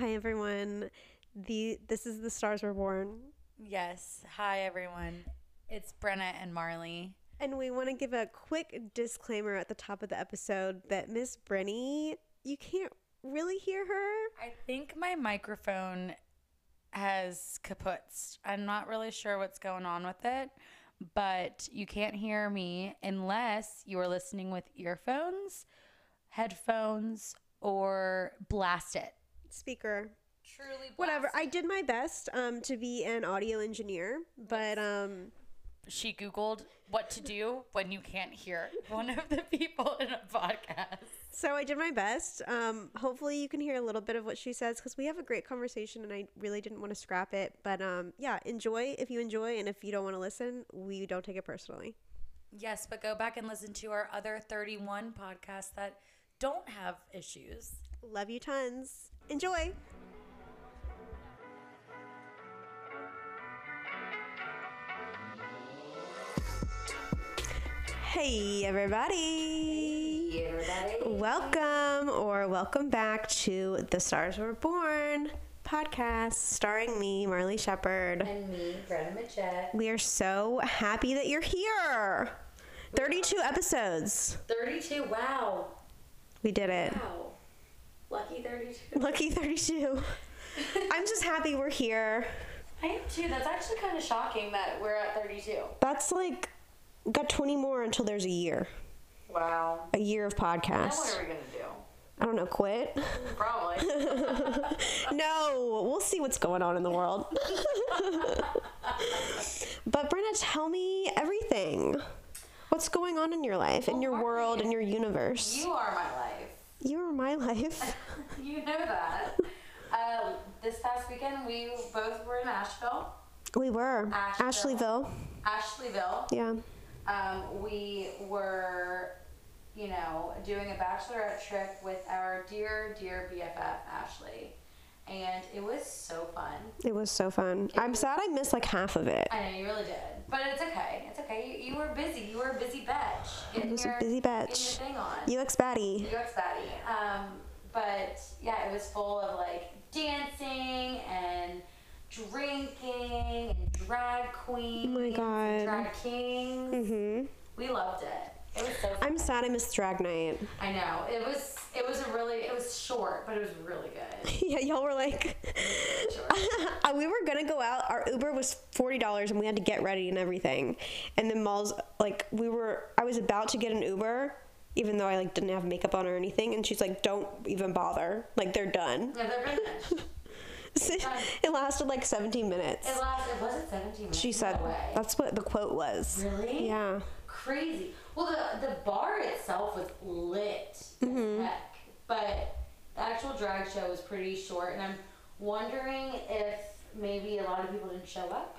Hi everyone. The this is the Stars Were Born, Yes. Hi, everyone. It's Brenna and Marlee. and we want to give a quick disclaimer at the top of the episode that Miss Brenny, you can't really hear her. I think my microphone has kaputs. I'm not really sure what's going on with it, but you can't hear me unless you are listening with earphones, headphones, or blast it. Speaker, Truly, whatever. I did my best um, to be an audio engineer, but um, She Googled what to do when you can't hear one of the people in a podcast. so I did my best. Um, hopefully, you can hear a little bit of what she says because we have a great conversation, and I really didn't want to scrap it. But um, yeah, enjoy if you enjoy, and if you don't want to listen, we don't take it personally. Yes, but go back and listen to our other 31 podcasts that don't have issues. Love you tons. Enjoy. Hey, everybody. Welcome or welcome back to The Stars Were Born podcast starring me, Marlee Shepard. And me, Greta Machette. We are so happy that you're here. 32 episodes. 32. Wow. We did it. Wow. Lucky 32. Lucky 32. I'm just happy we're here. I am too. That's actually kind of shocking that we're at 32. That's like got 20 more until there's a year. Wow. A year of Now podcast. what are we going to do? I don't know, quit. Probably. no, we'll see what's going on in the world. but Brenna, tell me everything. What's going on in your life, in your world, in your universe? you are my life. You are my life. You know that. um, this past weekend, we both were in Asheville, We were. Asheville. Ashleyville. Ashleyville. Yeah. um, we were, you know, doing a bachelorette trip with our dear, dear BFF, Ashley. And it was so fun. It was so fun. I'm sad I missed like half of it. I know you really did. But it's okay. It's okay. You, you were busy. You were a busy bitch. Getting was a busy getting bitch. your thing on. UX baddie. UX baddie. Um, but yeah, it was full of like dancing and drinking and drag queens. Oh my and God. Drag kings. hmm We loved it. It was so fun. I'm sad I missed drag night. I know. It was it was a really it was short, but it was really good. yeah, y'all were like, Uh, we were gonna go out. Our Uber was forty dollars, and we had to get ready and everything. And then Malls, like, we were. I was about to get an Uber, even though I like didn't have makeup on or anything. And she's like, "Don't even bother. Like, they're done." Yeah, they're finished. it lasted like seventeen minutes. It lasted was it 17 minutes? She said no that's what the quote was. Really? Yeah. Crazy. Well, the the bar itself was lit Mm-hmm. heck, but the actual drag show was pretty short, and I'm wondering if maybe a lot of people didn't show up.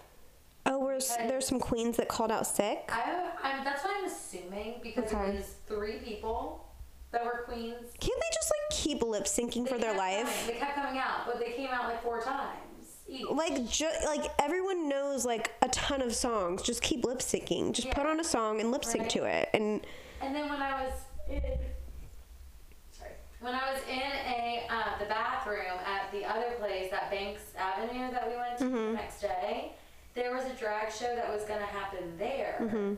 Oh, there's there's some queens that called out sick. I, I'm that's what I'm assuming because Okay. it was three people that were queens. Can't they just like keep lip syncing for their life? coming. They kept coming out, but they came out like four times. Like ju- like everyone knows like a ton of songs just keep lip syncing just put on a song and lip sync to it and And then when I was in, sorry, when I was in a uh, the bathroom at the other place, that Banks Avenue that we went to Mm-hmm. the next day, there was a drag show that was gonna happen there, Mm-hmm.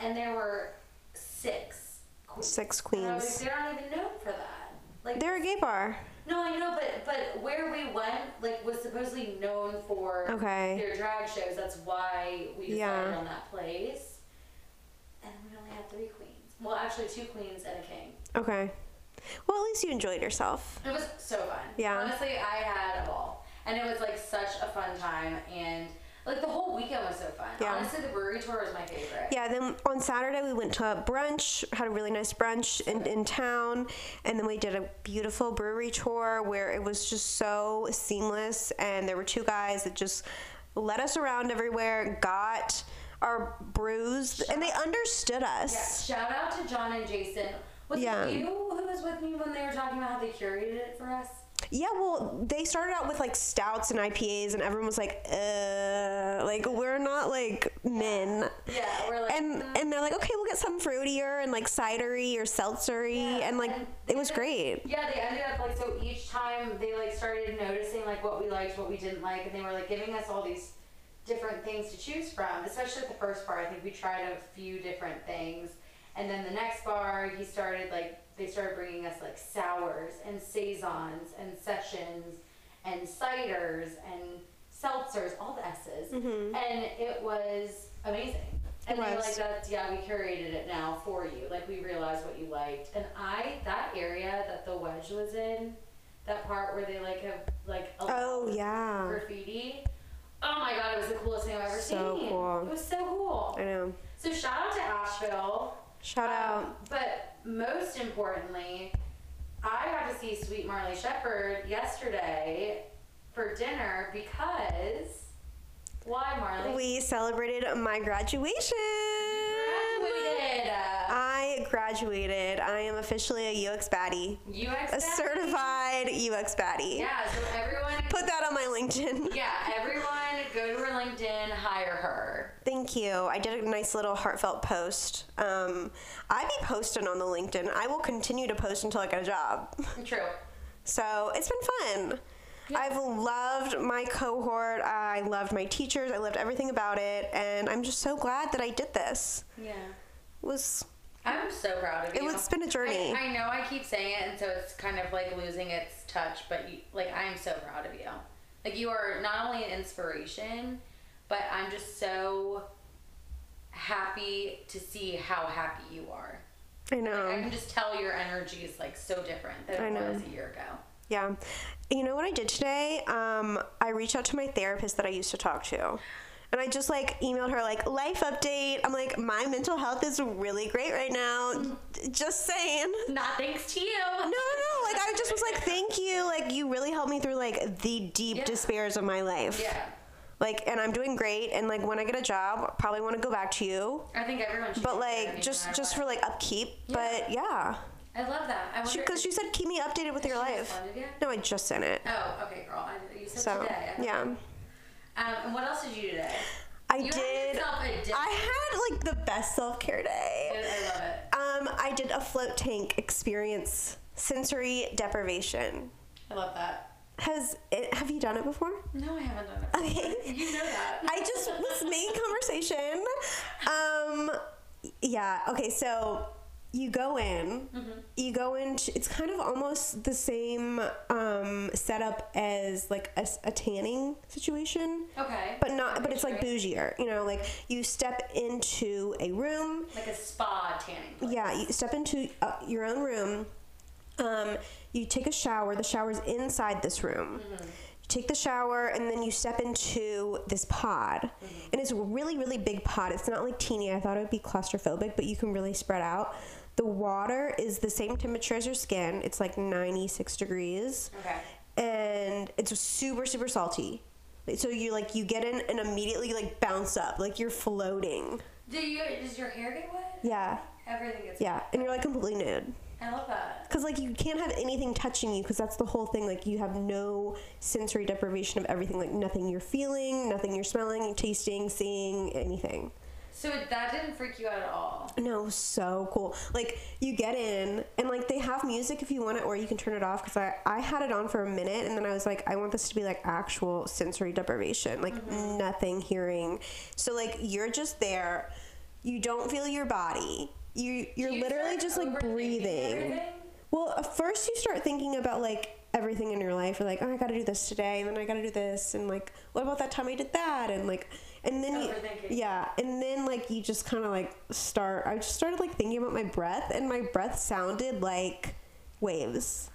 and there were six. queens. six And I was like, queens they're not even known for that. Like, they're a gay bar no, I know, but but where we went, like, was supposedly known for Okay. their drag shows. That's why we decided Yeah. on that place. And we only had three queens. Well, actually, two queens and a king. okay well at least you enjoyed yourself It was so fun. Yeah. Honestly, I had a ball, and it was like such a fun time, and like the whole weekend was so fun. Yeah. Honestly, the brewery tour was my favorite. yeah then on saturday we went to a brunch had a really nice brunch in, in town and then we did a beautiful brewery tour where it was just so seamless and there were two guys that just led us around everywhere got our brews and they understood us. Yeah, Shout out to John and Jason. Was Yeah. it you who was with me when they were talking about how they curated it for us? Yeah, well, they started out with like stouts and IPAs, and everyone was like, uh, like we're not like men. Yeah, we're like, And and they're like, okay, we'll get some fruitier and like cidery or seltzery, Yeah, and like and it was they- great. Yeah, they ended up like so each time they like started noticing like what we liked, what we didn't like, and they were like giving us all these different things to choose from. Especially at the first bar, I think we tried a few different things, and then the next bar he started like they started bringing us like sours and saisons and sessions and ciders and seltzers, all the S's, and it was amazing. And Mm-hmm. Was. like that's yeah, we curated it now for you. Like we realized what you liked. And I that area that the wedge was in, that part where they like have like a Oh yeah, graffiti. Oh my god, it was the coolest thing I've ever So seen. cool. It was so cool. I know. So shout out to Asheville. Shout out. Um, but most importantly, I got to see Sweet Marlee Shepherd yesterday for dinner because why Marlee? We celebrated my graduation. graduated. I graduated. I am officially a UX baddie, UX a certified UX baddie. Yeah, so everyone. Put that on my LinkedIn. yeah, everyone go to her LinkedIn, hire her. Thank you. I did a nice little heartfelt post. Um, I be posting on the LinkedIn. I will continue to post until I get a job. True. So it's been fun. Yeah. I've loved my cohort. I loved my teachers. I loved everything about it, and I'm just so glad that I did this. Yeah. It was I'm so proud of It you. was- it's been a journey. I, I know I keep saying it, and so it's kind of like losing its touch. But you, like, I'm so proud of you. Like, you are not only an inspiration, but I'm just so happy to see how happy you are. I Like, know. I can just tell your energy is like so different than I it know. was a year ago. Yeah. You know what I did today? Um, I reached out to my therapist that I used to talk to. And I just like emailed her like life update. I'm like my mental health is really great right now. Just saying. Not thanks to you. No, no, no. Like I just was like thank you. Like you really helped me through like the deep Yeah. despairs of my life. Yeah. Like and I'm doing great and like when I get a job, probably want to go back to you. I think everyone should. But do that, I like just just what. for like upkeep. yeah. But yeah. I love that. Because she said keep me updated with your life. No, I just sent it. Oh, okay, girl. I, you said So today. I yeah. Um, and what else did you do today? I You did. I had like the best self care day. I love it. Um, I did a float tank experience, sensory deprivation. I love that. Has it? Have you done it before? No, I haven't done it. Okay. You know that. I just was making conversation. Um, yeah. Okay. So you go in. Mm-hmm. You go into. It's kind of almost the same um, setup as like a tanning situation. Okay. But not, but it's like bougier, you know. Like you step into a room, Like a spa tanning. place. yeah, you step into uh, your own room. Um, you take a shower. The shower's inside this room. You take the shower, and then you step into this pod, and it's a really, really big pod. It's not like teeny. I thought it would be claustrophobic, but you can really spread out. The water is the same temperature as your skin. It's like 96 degrees Okay. and it's super super salty so you like you get in and immediately like bounce up like you're floating Do you? Does your hair get wet? yeah Everything gets. yeah and you're like completely nude I love that. because like you can't have anything touching you because that's the whole thing like you have no sensory deprivation of everything like nothing you're feeling nothing you're smelling tasting seeing anything So that didn't freak you out at all. No, so cool. Like you get in and like they have music if you want it, or you can turn it off. Because I I had it on for a minute and then I was like, I want this to be like actual sensory deprivation, like mm-hmm. nothing hearing. So like you're just there, you don't feel your body. You you're you literally just like breathing. everything? Well, first you start thinking about like everything in your life. You're like, oh, I got to do this today, and then I got to do this, and like, what about that time I did that, and like, and then you, yeah, and then like you just kind of like start. I just started like thinking about my breath, and my breath sounded like waves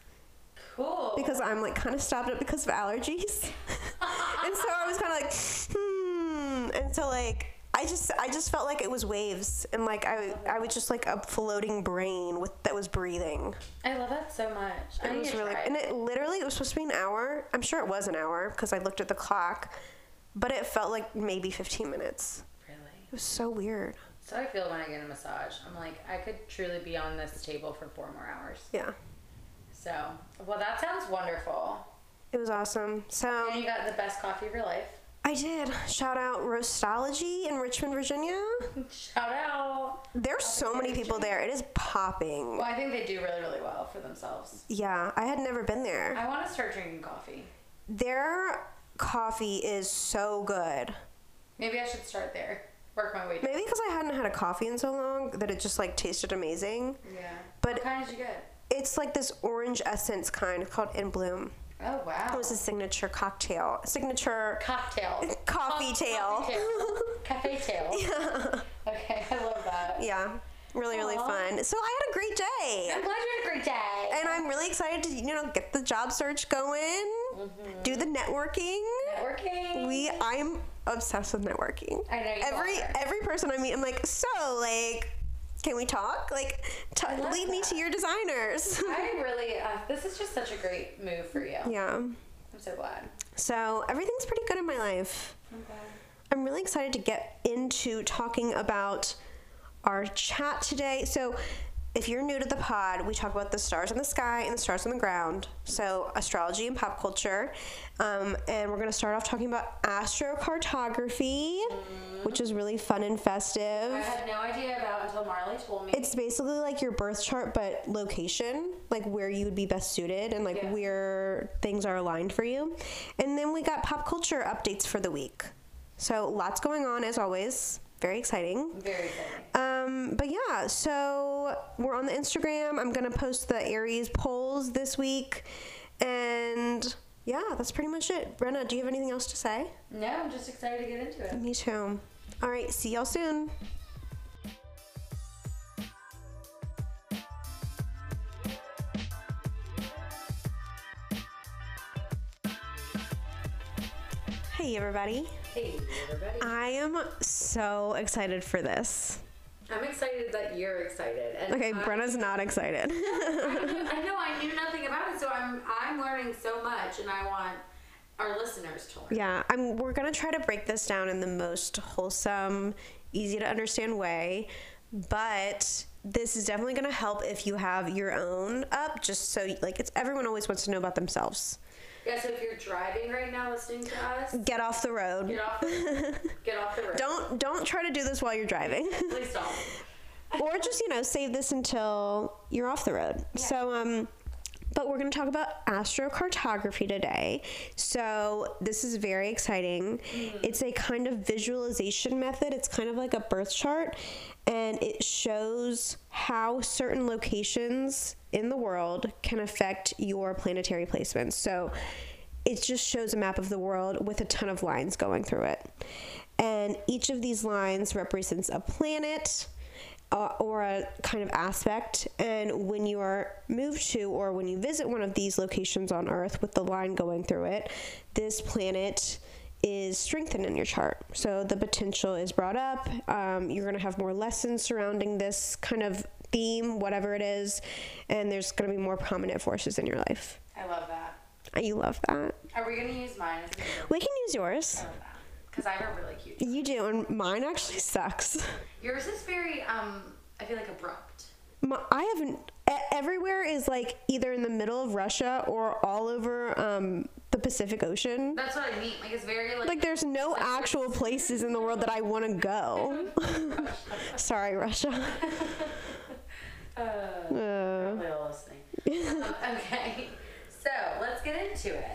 Cool. because I'm like kind of stopped up because of allergies, and so I was kind of like, hmm, and so like. I just, I just felt like it was waves, and like I, I was just like a floating brain with that was breathing. I love that so much. I It was to really, try and it literally it was supposed to be an hour. I'm sure it was an hour because I looked at the clock, but it felt like maybe 15 minutes. Really. It was so weird. So I feel when I get a massage. I'm like, I could truly be on this table for four more hours. Yeah, So, well, that sounds wonderful. it was awesome. So And um, you got the best coffee of your life. I did. Shout out Roastology in Richmond, Virginia. Shout out. There's so many people there. It is popping. Well, I think they do really, really well for themselves. Yeah, I had never been there. I want to start drinking coffee. Their coffee is so good. Maybe I should start there. Work my way down. Maybe because I hadn't had a coffee in so long that it just like tasted amazing. Yeah. But- what kind did you get? It's like this orange essence kind called In Bloom. Oh wow. It was a signature cocktail, signature cocktail. coffee tail. Coffee tail. Cafe tail. Okay, I love that. yeah, really really fun. So I had a great day. I'm glad you had a great day. and I'm really excited to you know get the job search going, mm-hmm. do the networking. Networking. We I'm obsessed with networking. I know you every are. every person I meet, I'm like, so like, can we talk? Like, t- lead me to your designers. I really. Uh, this is just such a great move for you. yeah. I'm so glad. So everything's pretty good in my life. I'm glad. I'm really excited to get into talking about our chat today. So, if you're new to the pod, we talk about the stars in the sky and the stars on the ground. So, astrology and pop culture. Um, and we're going to start off talking about astrocartography, which is really fun and festive. I had no idea about until Marlee told me. It's basically like your birth chart, but location, like where you would be best suited and like Yeah. where things are aligned for you. And then we got pop culture updates for the week. So lots going on as always. Very exciting. very exciting. Um, but yeah, so we're on the Instagram. I'm gonna post the Aries polls this week, and yeah, that's pretty much it. Brenna, do you have anything else to say? No, I'm just excited to get into it. Me too. All right, see y'all soon. Hey, everybody. Hey, everybody. I am so excited for this. I'm excited that you're excited. And Okay, I, Brenna's not excited. I, knew, I know I knew nothing about it, so I'm I'm learning so much, and I want our listeners to learn. yeah, I'm, we're to try to break this down in the most wholesome, easy to understand way. But this is definitely going to help if you have your own up, just so, like, it's everyone always wants to know about themselves. Yeah. So if you're driving right now, listening to us, Get off the road. get off the, get off the road. Don't don't try to do this while you're driving. please don't. or just, you know, save this until you're off the road. So um but we're going to talk about astrocartography today. So, this is very exciting. It's a kind of visualization method. It's kind of like a birth chart, and it shows how certain locations in the world can affect your planetary placements. So, it just shows a map of the world with a ton of lines going through it. And each of these lines represents a planet uh, or a kind of aspect. And when you are moved to or when you visit one of these locations on Earth with the line going through it, this planet is strengthened in your chart. So the potential is brought up. Um, you're going to have more lessons surrounding this kind of theme, whatever it is, and there's going to be more prominent forces in your life. I love that. You love that. Are we gonna use mine? We can use yours. I because I have a really cute. You do, and mine actually sucks. Yours is very um. I feel like abrupt. My, I haven't. Everywhere is like either in the middle of Russia or all over um, the Pacific Ocean. That's what I mean. Like it's very like. Like there's no actual places in the world that I want to go. Sorry, Russia. uh, Uh, probably all listening. um, okay, so let's get into it.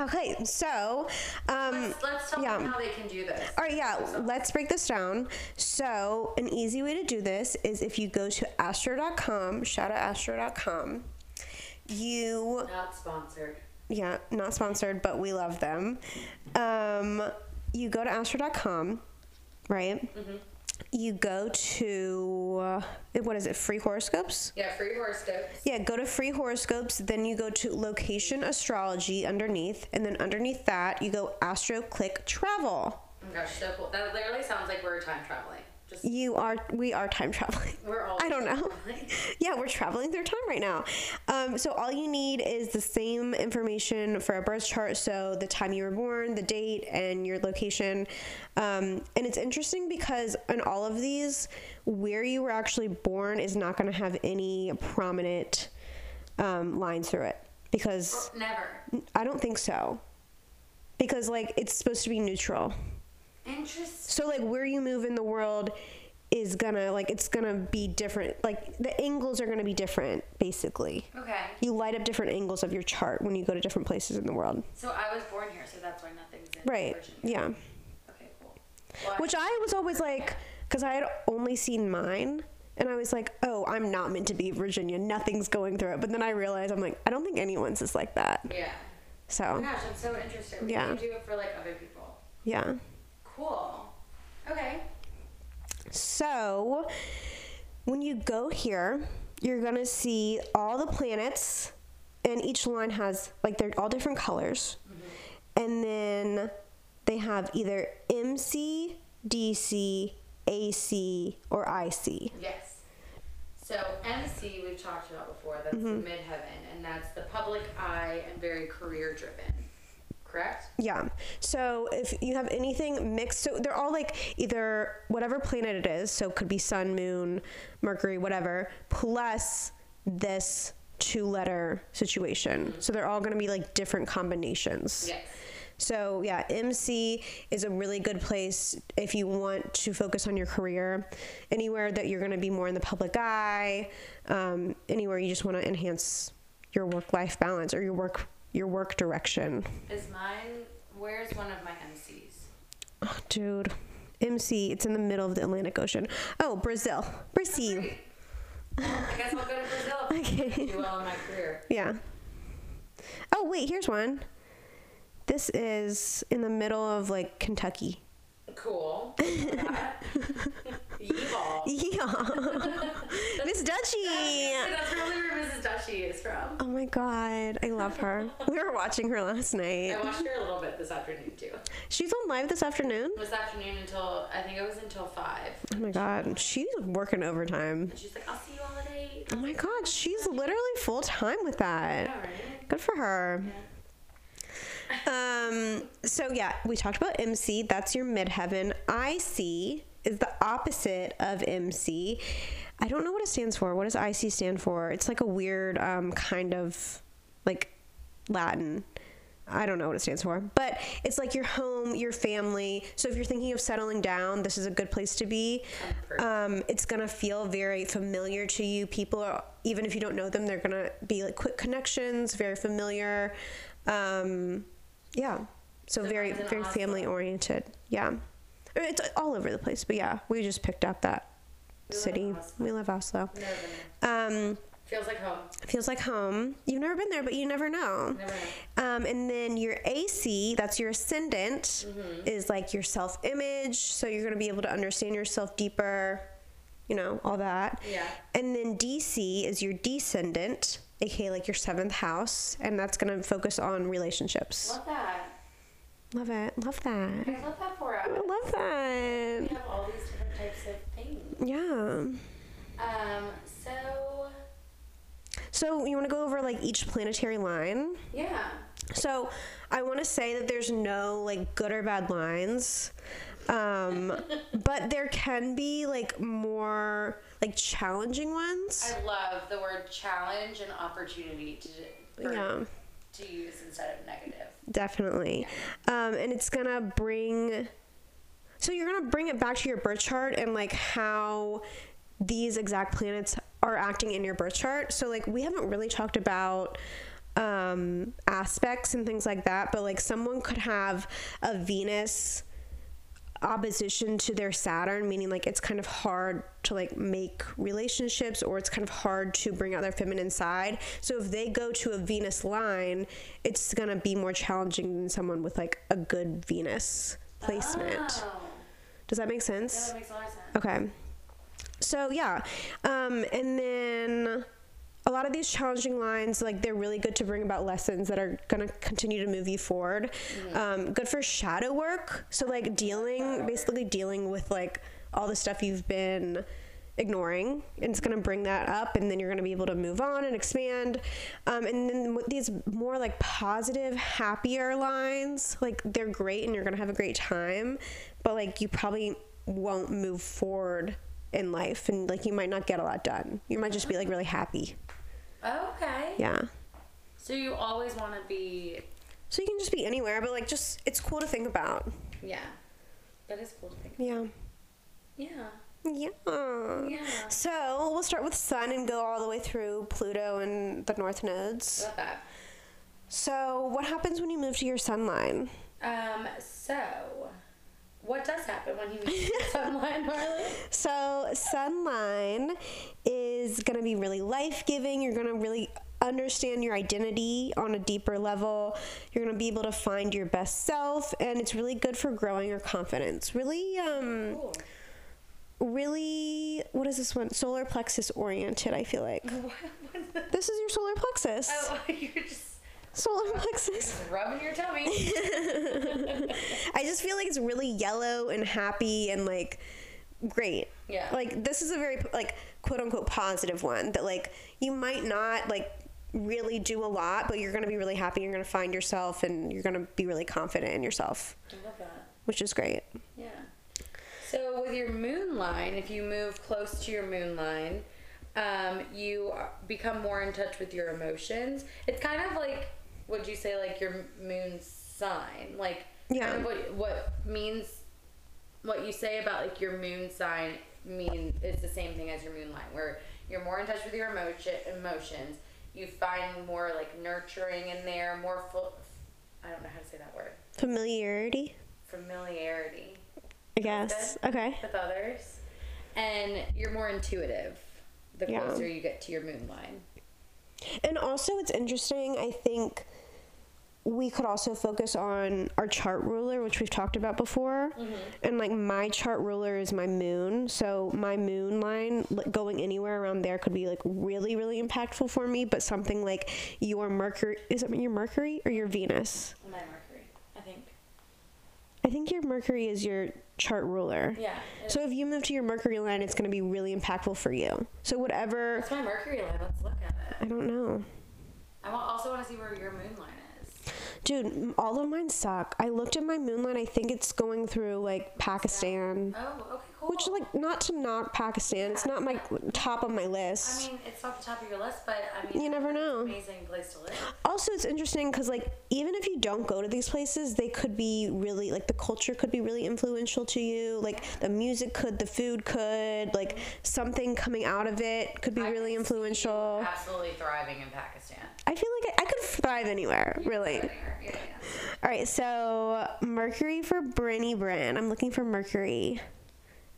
okay, so um, Let's, let's tell yeah. them how they can do this. All right, yeah, let's break this down. So, an easy way to do this is if you go to astro.com, shout out astro.com, you, Not sponsored. yeah, not sponsored, but we love them. Um, you go to astro.com, right? You go to, uh, what is it, free horoscopes? Yeah, free horoscopes. Yeah, go to free horoscopes, then you go to location astrology underneath, and then underneath that, you go astro click travel. Oh my gosh, so cool. That literally sounds like we're time traveling. Just You are, we are time traveling. we're all. I don't know. Yeah, we're traveling through time right now. Um, so all you need is the same information for a birth chart. So the time you were born, the date, and your location. Um, and it's interesting because in all of these, where you were actually born is not going to have any prominent um, lines through it because Never. I don't think so. because like it's supposed to be neutral. Interesting. So like where you move in the world is gonna like it's gonna be different. Like the angles are gonna be different, basically. Okay. You light up different angles of your chart when you go to different places in the world. So I was born here, so that's why nothing's in Right. Virginia. Yeah. Okay, cool. Well, Which I was always like, because I had only seen mine, and I was like, oh, I'm not meant to be Virginia. Nothing's going through it. But then I realized I'm like, I don't think anyone's is like that. yeah. Oh So my gosh, I'm so interesting. We Yeah. can do it for like other people. yeah. Cool. Okay. So when you go here, you're gonna see all the planets, and each line has like they're all different colors, mm-hmm. and then they have either MC, DC, AC, or IC. Yes. So MC we've talked about before. That's the midheaven, and that's the public eye and very career driven. Correct. Yeah. So if you have anything mixed, so they're all like either whatever planet it is, so it could be Sun, Moon, Mercury, whatever, plus this two letter situation. So they're all going to be like different combinations. Yes. So yeah, MC is a really good place if you want to focus on your career. Anywhere that you're going to be more in the public eye, um, anywhere you just want to enhance your work life balance or your work your work direction. Is mine? Where's one of my MCs? Oh, dude, MC, it's in the middle of the Atlantic Ocean. Oh, Brazil, Brazil. Well, I guess I'll go to Brazil. Okay. Do well in my career. Yeah. Oh wait, here's one. This is in the middle of like Kentucky. Cool. Yeehaw. Yeah. Miss Dutchie. That's probably where Mrs. Dushy is from. Oh my god, I love her. We were watching her last night. I watched her a little bit this afternoon too. She's on live this afternoon. This afternoon until I think it was until five. Oh my god, she's working overtime. And she's like, "I'll see you all at 8. Oh my god, she's literally full time with that. All right. Good for her. Um, so yeah, we talked about MC. That's your midheaven. IC is the opposite of MC. I don't know what it stands for. What does IC stand for? It's like a weird um, kind of like Latin. I don't know what it stands for, but it's like your home, your family. So if you're thinking of settling down, this is a good place to be. Um, it's gonna feel very familiar to you. People are, even if you don't know them, they're gonna be like quick connections, very familiar. Um, yeah. So, So very, very family oriented. Yeah. It's all over the place, but yeah, we just picked up that We city. Oslo. We live Oslo. Never been Um. Feels like home. feels like home. You've never been there, but you never know. Never know. Um, and then your AC, that's your ascendant, Mm-hmm. is like your self image. So you're going to be able to understand yourself deeper, you know, all that. Yeah. And then DC is your descendant, aka like your seventh house. And that's going to focus on relationships. Love that. Love it. Love that. I love that for us. I love that. We have all these different types of things. Yeah. Um. So So you want to go over like each planetary line? yeah. So I want to say that there's no like good or bad lines, um, but there can be like more like challenging ones. I love the word challenge and opportunity to for, Yeah, to use instead of negative. definitely. Um, and it's gonna bring. So you're gonna bring it back to your birth chart and like how these exact planets are acting in your birth chart. So like we haven't really talked about um, aspects and things like that, but like someone could have a Venus opposition to their Saturn, meaning like it's kind of hard to like make relationships or it's kind of hard to bring out their feminine side. So if they go to a Venus line, it's gonna be more challenging than someone with like a good Venus placement. Oh. Does that make Yeah, sense? that makes a lot of sense. Okay. So yeah, um, and then a lot of these challenging lines, like they're really good to bring about lessons that are gonna continue to move you forward. Um, good for shadow work. So like dealing, basically dealing with like all the stuff you've been ignoring and it's going to bring that up and then you're going to be able to move on and expand um, and then with these more like positive happier lines like they're great and you're going to have a great time but like you probably won't move forward in life and like you might not get a lot done you might just be like really happy Okay. yeah So you always want to be So you can just be anywhere, but like just it's cool to think about. Yeah. That is cool to think. Yeah. Yeah. Yeah. Yeah. So we'll start with Sun and go all the way through Pluto and the North nodes. Love that. So what happens when you move to your Sun line? Um, so what does happen when you meet sunlight, Marlee? So Sunline is gonna be really life giving. You're gonna really understand your identity on a deeper level. You're gonna be able to find your best self, and it's really good for growing your confidence. Really, um, Cool. really, what is this one? Solar plexus oriented. I feel like What, what is that? this is your solar plexus. Oh, you're just Solar plexus. rubbing your tummy. I just feel like it's really yellow and happy and like great. Yeah. Like this is a very like quote unquote positive one that like you might not like really do a lot, but you're gonna be really happy. You're gonna find yourself and you're gonna be really confident in yourself, I love that. which is great. Yeah. So with your moon line, if you move close to your moon line, um, you become more in touch with your emotions. It's kind of like, would you say, like your moon sign? Like, Yeah. kind of what, what means, what you say about like your moon sign mean is the same thing as your moon line, where you're more in touch with your emotion, emotions. You find more like nurturing in there, more full. I don't know how to say that word. Familiarity, Familiarity I guess. Okay. with others, and you're more intuitive the Yeah. closer you get to your moon line. And also, it's interesting. I think we could also focus on our chart ruler, which we've talked about before. Mm-hmm. And like my chart ruler is my moon, so my moon line like, going anywhere around there could be like really, really impactful for me. But something like your Mercury is it your Mercury or your Venus? My Mercury, I think. I think your Mercury is your chart ruler. Yeah. So if you move to your Mercury line, it's going to be really impactful for you. So whatever, That's my Mercury line. Let's look at it. I don't know. I also want to see where your moon line is. Dude, all of mine suck. I looked at my moon line. I think it's going through like Pakistan, Oh, okay, cool. which like not to knock Pakistan. It's not my top of my list. I mean, it's not the top of your list, but I mean, You never know. Amazing place to live. Also, it's interesting because like even if you don't go to these places, they could be really like the culture could be really influential to you. Like the music could, the food could, like something coming out of it could be I really could see you influential. Absolutely thriving in Pakistan. I feel like I, I could thrive anywhere, really. All right, so Mercury for Brinny Brin. I'm looking for Mercury.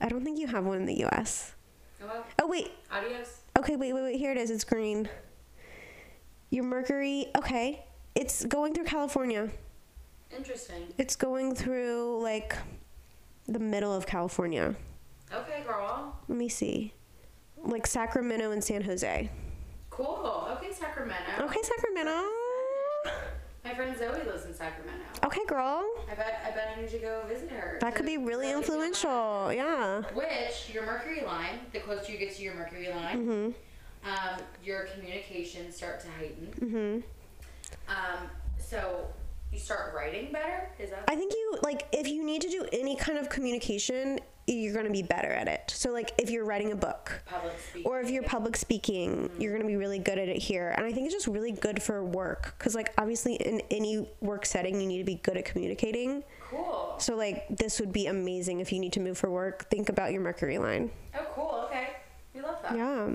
I don't think you have one in the U.S. Oh, Oh wait, adios. okay, wait, wait, wait. Here it is. It's green. Your Mercury. Okay, it's going through California. Interesting. It's going through like the middle of California. Okay, girl. Let me see, like Sacramento and San Jose. Cool. Okay, Sacramento. Okay, Sacramento. My friend Zoe lives in Sacramento. Okay, girl. I bet I bet I need to go visit her. That could be really influential. Yeah. Which your Mercury line, the closer you get to your Mercury line, Mhm. um, your communications start to heighten. Mm-hmm. Um, so you start writing better. Is that? I think you like if you need to do any kind of communication, you're going to be better at it. So like if you're writing a book or if you're public speaking, you're going to be really good at it here. And I think it's just really good for work cuz like obviously in any work setting you need to be good at communicating. cool. So like this would be amazing if you need to move for work. Think about your Mercury line. Oh, cool. Okay, we love that. Yeah.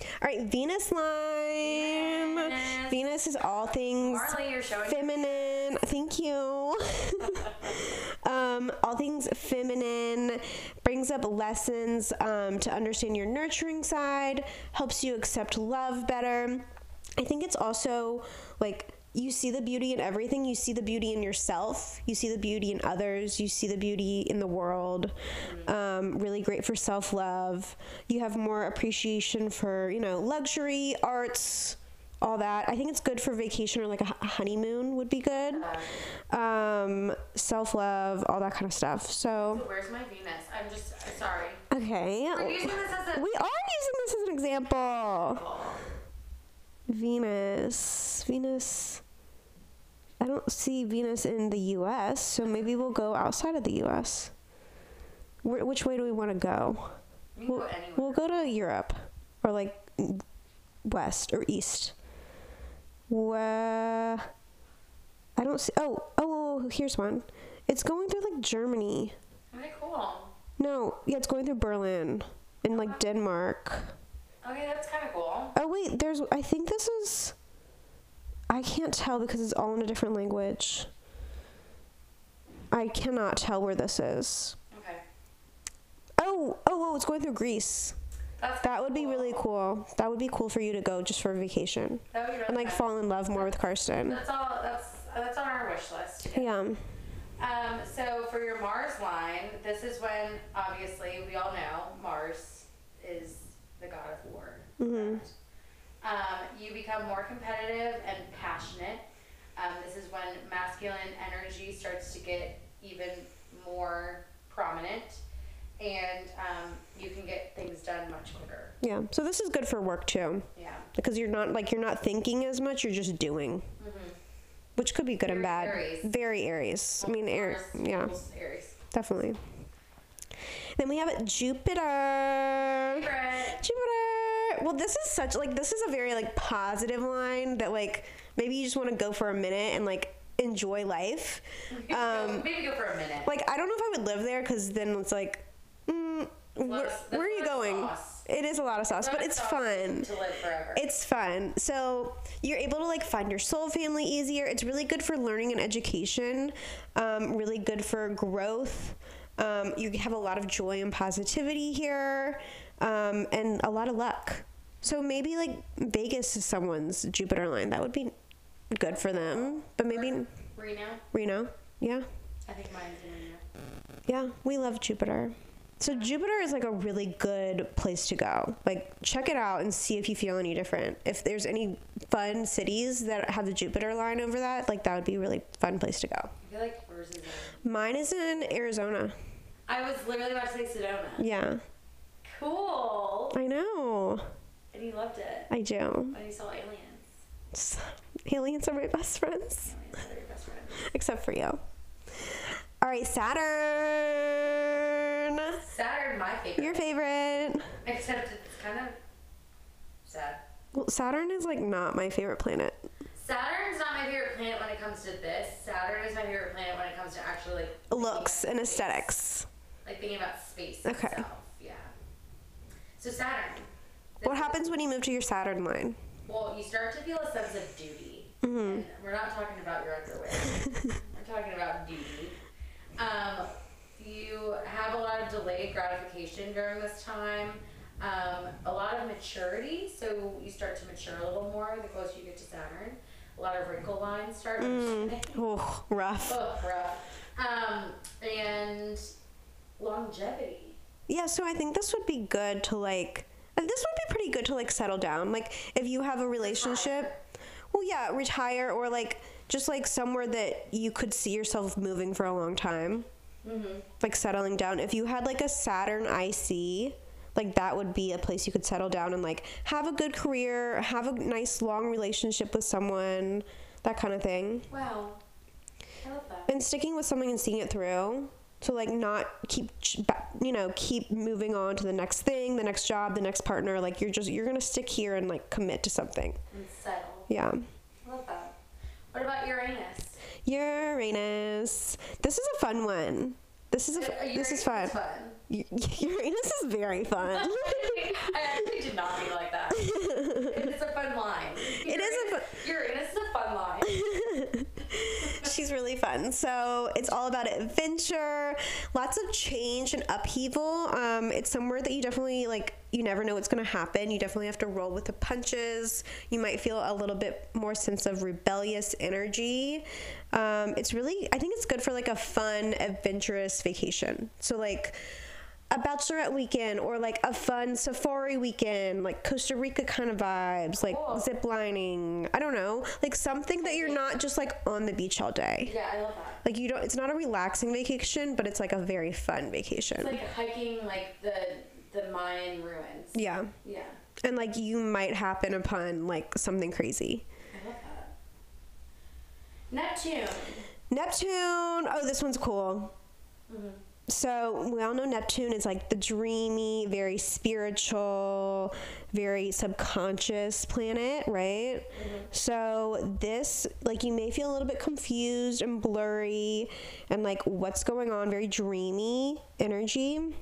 All right, Venus line. Venus. Venus is all things Marlee, feminine. Thank you. um, all things feminine brings up lessons um, to understand your nurturing side, helps you accept love better. I think it's also like you see the beauty in everything. You see the beauty in yourself. You see the beauty in others. You see the beauty in the world. Um, really great for self love. You have more appreciation for, you know, luxury, arts, all that. I think it's good for vacation or like a honeymoon would be good. Um, self love, all that kind of stuff. So, where's my Venus? I'm just sorry. okay. We're using this as a. We are using this as an example. Venus. Venus. I don't see Venus in the US, so maybe we'll go outside of the US. Where, which way do we want to go? We we'll, go we'll go to Europe or like west or east. Where I don't see. Oh, oh, oh, oh, here's one. It's going through like Germany. Okay, cool. No, yeah, it's going through Berlin and like oh, Denmark. Okay, that's kind of cool. Oh wait, there's. I think this is. I can't tell because it's all in a different language. I cannot tell where this is. Okay. Oh, oh, oh! It's going through Greece. That's That would be really cool. That would be cool for you to go just for a vacation That would be really and like fun. fall in love more with Karsten. That's all. That's that's on our wish list. Yeah. Um, so for your Mars line, this is when obviously we all know Mars is the god of war. Mhm. Um, you become more competitive and passionate. Um, this is when masculine energy starts to get even more prominent, and um, you can get things done much quicker. Yeah. So this is good for work too Yeah. because you're not like you're not thinking as much. You're just doing, which could be good and bad. Aries. Very Aries. I mean, Aries. Yeah. Aries. Definitely. Then we have Jupiter. Favorite. Jupiter. Well, this is such like this is a very like positive line that like maybe you just want to go for a minute and like enjoy life. Um, Maybe go for a minute. like I don't know if I would live there because then it's like, mm, where, where are you going? sauce. It is a lot of sauce, Not but it's fun. to live forever. It's fun. So you're able to like find your soul family easier. It's really good for learning and education. Um, really good for growth. Um, you have a lot of joy and positivity here, um, and a lot of luck. So maybe like Vegas is someone's Jupiter line. That would be good for them. But maybe Reno. Reno. Yeah. I think mine's in Reno. Yeah, we love Jupiter. So Jupiter is like a really good place to go. Like check it out and see if you feel any different. If there's any fun cities that have the Jupiter line over that, like that would be a really fun place to go. I feel like yours is in. Mine is in Arizona. I was literally about to say Sedona. Yeah. Cool. I know. And you loved it. I do. When you saw aliens. Just- aliens are my best friends. Aliens are your best friend. Except for you. All right, Saturn. Saturn, my favorite. Your favorite. Except it's kind of sad. Well, Saturn is like not my favorite planet. Saturn's not my favorite planet when it comes to this. Saturn is my favorite planet when it comes to actually like Looks and space. aesthetics. Like thinking about space Okay. itself. Yeah. So Saturn. What happens when you move to your Saturn line? Well, you start to feel a sense of duty. Mm-hmm. And we're not talking about your underwear. we're talking about duty. Um, you have a lot of delayed gratification during this time. Um, a lot of maturity, so you start to mature a little more the closer you get to Saturn. A lot of wrinkle lines start. Oh, rough. oh, rough. Um, and longevity. Yeah, so I think this would be good to like. Uh, This would be pretty good to like settle down. Like if you have a relationship. Well, yeah, retire or like just like somewhere that you could see yourself moving for a long time. Mm-hmm. Like settling down. If you had like a Saturn IC, like that would be a place you could settle down and like have a good career, have a nice long relationship with someone, that kind of thing. Wow. I love that. and sticking with something and seeing it through so like not keep you know keep moving on to the next thing the next job the next partner like you're just you're gonna stick here and like commit to something And settle. yeah I love that. What about Uranus? uranus this is a fun one this is a, this is Uranus fun U- uranus is very fun I actually did not mean like that. It's a fun line. It is a Uranus- Uranus is a fun line. She's really fun. So it's all about adventure, lots of change and upheaval. Um, it's somewhere that you definitely like. You never know what's going to happen. You definitely have to roll with the punches. You might feel a little bit more sense of rebellious energy. Um, it's really. I think it's good for like a fun, adventurous vacation. So like a bachelorette weekend or like a fun safari weekend, like Costa Rica kind of vibes, like Cool. zip lining. I don't know, like something that you're not just like on the beach all day. Yeah, I love that. Like you don't. It's not a relaxing vacation, but it's like a very fun vacation. It's like hiking like the the Mayan ruins. yeah, Yeah. and like you might happen upon like something crazy. I love that. Neptune. Neptune. Oh, this one's cool. Mm-hmm. So we all know Neptune is like the dreamy, very spiritual, very subconscious planet, right? So this, like, you may feel a little bit confused and blurry, and like what's going on, very dreamy energy.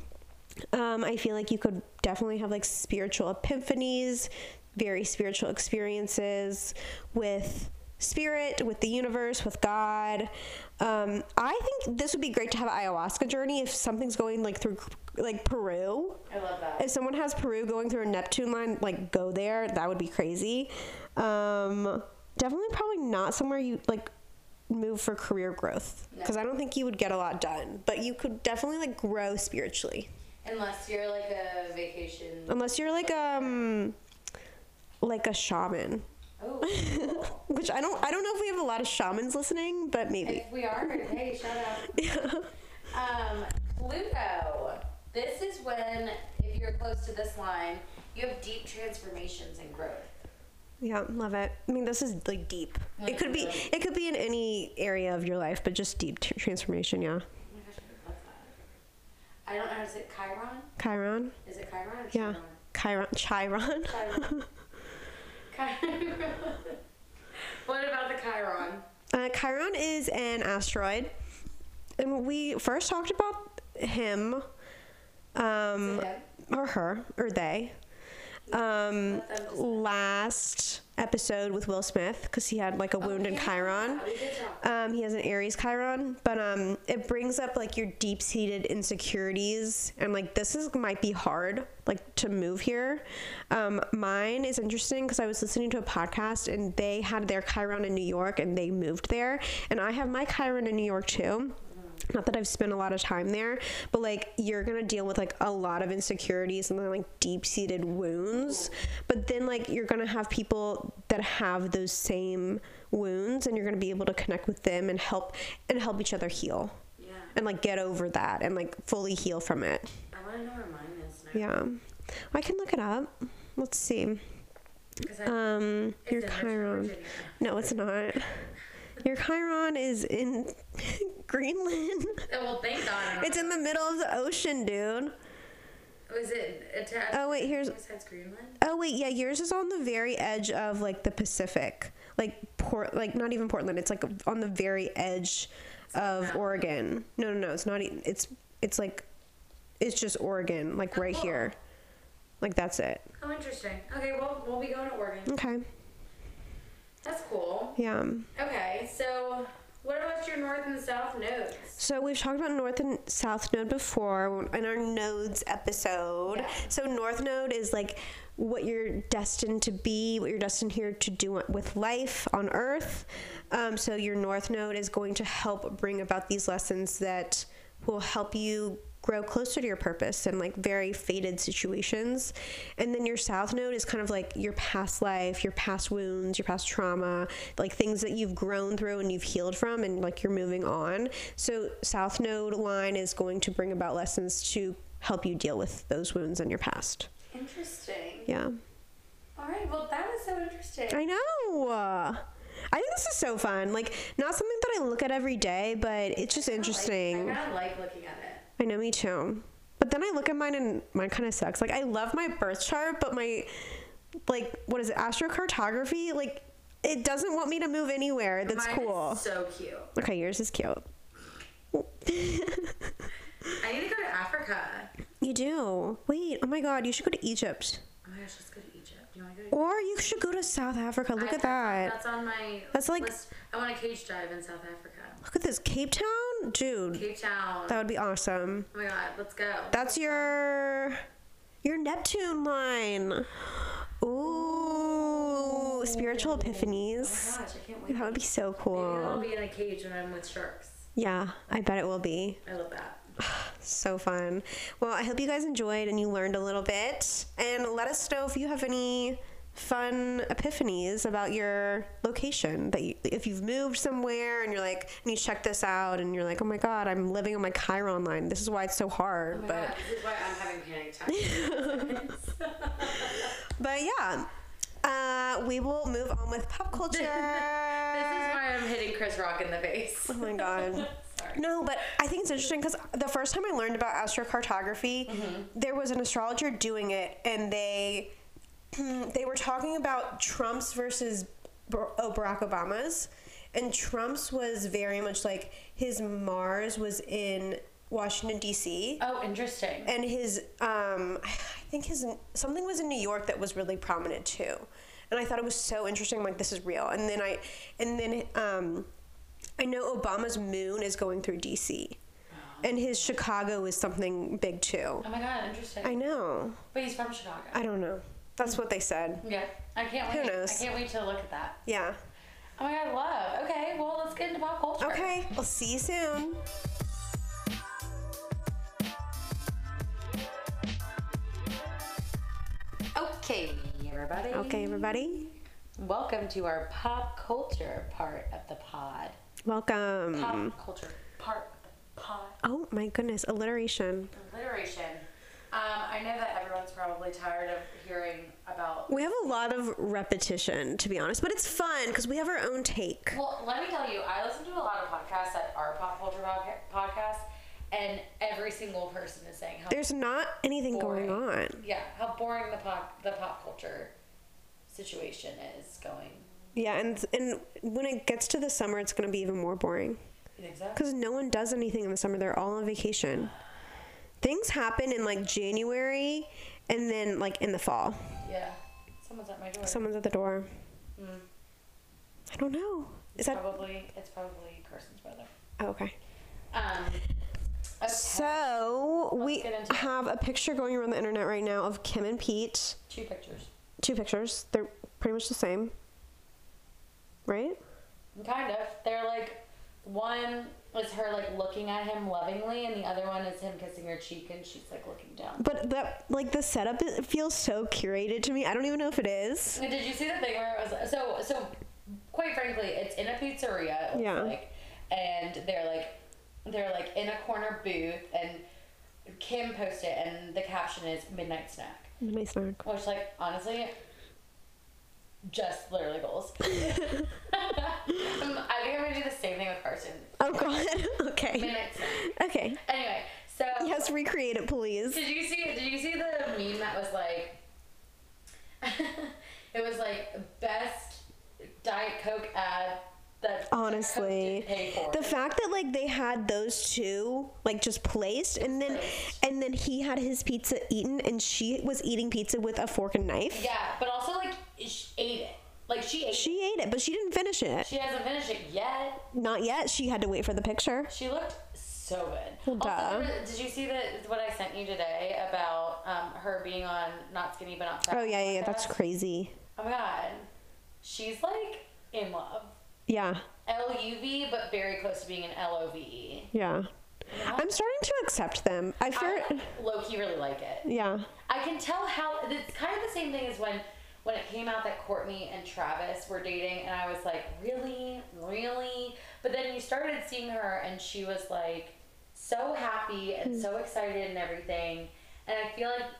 Um, I feel like you could definitely have like spiritual epiphanies, very spiritual experiences with spirit, with the universe, with God. Um, I think this would be great to have an ayahuasca journey if something's going like through like Peru. I love that. If someone has Peru going through a Neptune line, like go there. That would be crazy. Um, definitely, probably not somewhere you like move for career growth because I don't think you would get a lot done. But you could definitely like grow spiritually. Unless you're like a vacation. Unless you're like um like a shaman. Oh, Which I don't I don't know if we have a lot of shamans listening, but maybe. if we are, hey, shout out. Um, Pluto. This is when, if you're close to this line, you have deep transformations and growth. Yeah, love it. I mean, this is like deep. Like, It could be it could be in any area of your life, but just deep t- transformation, yeah. Oh my gosh, I that. I don't know. Is it Chiron? Chiron? Is it Chiron or Yeah. Chiron? Chiron. Chiron. Chiron. What about the Chiron? Uh, Chiron is an asteroid. And we first talked about him um or her or they um Let them decide. last episode with Will Smith because he had like a wound in Chiron. we did talk. Um, he has an Aries Chiron, but um, it brings up like your deep-seated insecurities, and like this is might be hard, like to move here. Um, mine is interesting because I was listening to a podcast and they had their Chiron in New York and they moved there, and I have my Chiron in New York too. Not that I've spent a lot of time there, but like you're gonna deal with like a lot of insecurities and like deep seated wounds. But then like you're gonna have people that have those same wounds and you're gonna be able to connect with them and help and help each other heal Yeah. and like get over that and like fully heal from it. I want to know where mine is now. Yeah. I can look it up. Let's see. Um your Chiron. No, it's not. Your Chiron is in Greenland. Oh, well, thank God. It's in the middle of the ocean, dude. Oh, Was it attached? Oh, wait, here's- Besides Greenland? Oh wait, yeah, yours is on the very edge of like the Pacific, like port, like not even Portland. It's like on the very edge of. Oregon. No, no, no, it's not. e- It's it's like it's just Oregon, like Oh, right here. Like that's it. Oh, interesting. Okay, well, we'll be going to Oregon. Okay. That's cool. Yeah. Okay, so what about your north and south nodes? So we've talked about North and South Node before in our nodes episode. Yeah. So North Node is like what you're destined to be, what you're destined here to do with life on Earth. Um, so your North Node is going to help bring about these lessons that will help you grow closer to your purpose in like very fated situations. And then your South Node is kind of like your past life, your past wounds, your past trauma, like things that you've grown through and you've healed from and like you're moving on. So South Node line is going to bring about lessons to help you deal with those wounds in your past. Interesting. Yeah. All right, well, that was so interesting. I know. I think this is so fun. Like not something that I look at every day, but it's just interesting. I kind of like looking at it. I know, me too. But then I look at mine and mine kind of sucks. Like I love my birth chart, but my like what is it, astrocartography? Like it doesn't want me to move anywhere. That's Mine cool. so cute. Okay, yours is cute. I need to go to Africa. You do. Wait. Oh my God. You should go to Egypt, Oh my gosh, let's go to Egypt. You want to go to or you should go to South Africa. Look I- at that. That's on my That's like- list. I want a cage dive in South Africa. Look at this, Cape Town, dude. Cape Town. That would be awesome. oh my god, let's go. That's your your Neptune line. Ooh, spiritual epiphanies. oh my gosh, I can't wait. That would be so Maybe I'll cool. be in a cage when I'm with sharks. Yeah, I bet it will be. I love that. So fun. Well, I hope you guys enjoyed and you learned a little bit. And let us know if you have any fun epiphanies about your location that you, if you've moved somewhere and you're like and you check this out and you're like oh my god i'm living on my chiron line. This is why it's so hard Oh but god, this is why I'm having panic attacks. but yeah uh, we will move on with pop culture. This is why I'm hitting Chris Rock in the face. oh my god. No, but I think it's interesting because the first time I learned about astrocartography, there was an astrologer doing it, and they they were talking about Trump's versus oh, Barack Obama's, and Trump's was very much like his Mars was in Washington D.C. Oh, interesting. and his um i think his something was in new york that was really prominent too and i thought it was so interesting like this is real and then i and then um i know obama's moon is going through dc and his chicago is something big too oh my god, interesting. i know but he's from Chicago. i don't know that's what they said yeah, I can't wait. Who knows? I can't wait to look at that. yeah Oh my god, love. Okay, well let's get into pop culture. okay we'll see you soon Okay, everybody. okay everybody Welcome to our pop culture part of the pod. welcome Pop culture part of the pod. oh my goodness alliteration Alliteration. Um, I know that everyone's probably tired of hearing about. we have a lot of repetition to be honest but it's fun because we have our own take Well, let me tell you, I listen to a lot of podcasts that are pop culture podca- podcasts, and every single person is saying how there's not anything going on. yeah how boring the pop the pop culture situation is going. Yeah, and and when it gets to the summer, it's going to be even more boring You think so? because no one does anything in the summer. They're all on vacation. Things happen in like January, and then like in the fall, Yeah. Someone's at my door. someone's at the door. Mm. I don't know. Is that Probably it's probably Carson's brother. oh, okay? Um. Okay. So we into it. have a picture going around the internet right now of Kim and Pete. Two pictures. Two pictures. They're pretty much the same, right? Kind of. They're like one is her like looking at him lovingly, and the other one is him kissing her cheek, and she's like looking down. But that like the setup it feels so curated to me. I don't even know if it is. And Did you see the thing where it was so so? Quite frankly, it's in a pizzeria. Yeah. Like, and they're like they're like in a corner booth, and Kim posted, and the caption is "Midnight Snack," Nice snack. which like honestly. Just literally goals. Um, I think I'm gonna do the same thing with Carson. Oh god. okay. Okay. Anyway, so Yes, recreate it, please. Did you see? Did you see the meme that was like? it was like best Diet Coke ad that Honestly, Coke did pay for. the fact that like they had those two like just placed, and then Placed. and then he had his pizza eaten, and she was eating pizza with a fork and knife. yeah, but also like she ate it. Like she ate. She ate it, but she didn't finish it. she hasn't finished it yet. Not yet. She had to wait for the picture. She looked so good. Well, Also, did you see the what I sent you today about um, her being on Not Skinny But Not Fat? Oh yeah, yeah, yeah. That's crazy. Oh my god, she's like in love. Yeah, L U V, but very close to being an L O V E. yeah. I'm starting to accept them. I fear. I low key really like it. Yeah. I can tell how it's kind of the same thing as when when it came out that Courtney and Travis were dating, and I was like, really, really. But then you started seeing her, and she was like so happy and so hmm. excited and everything. And I feel like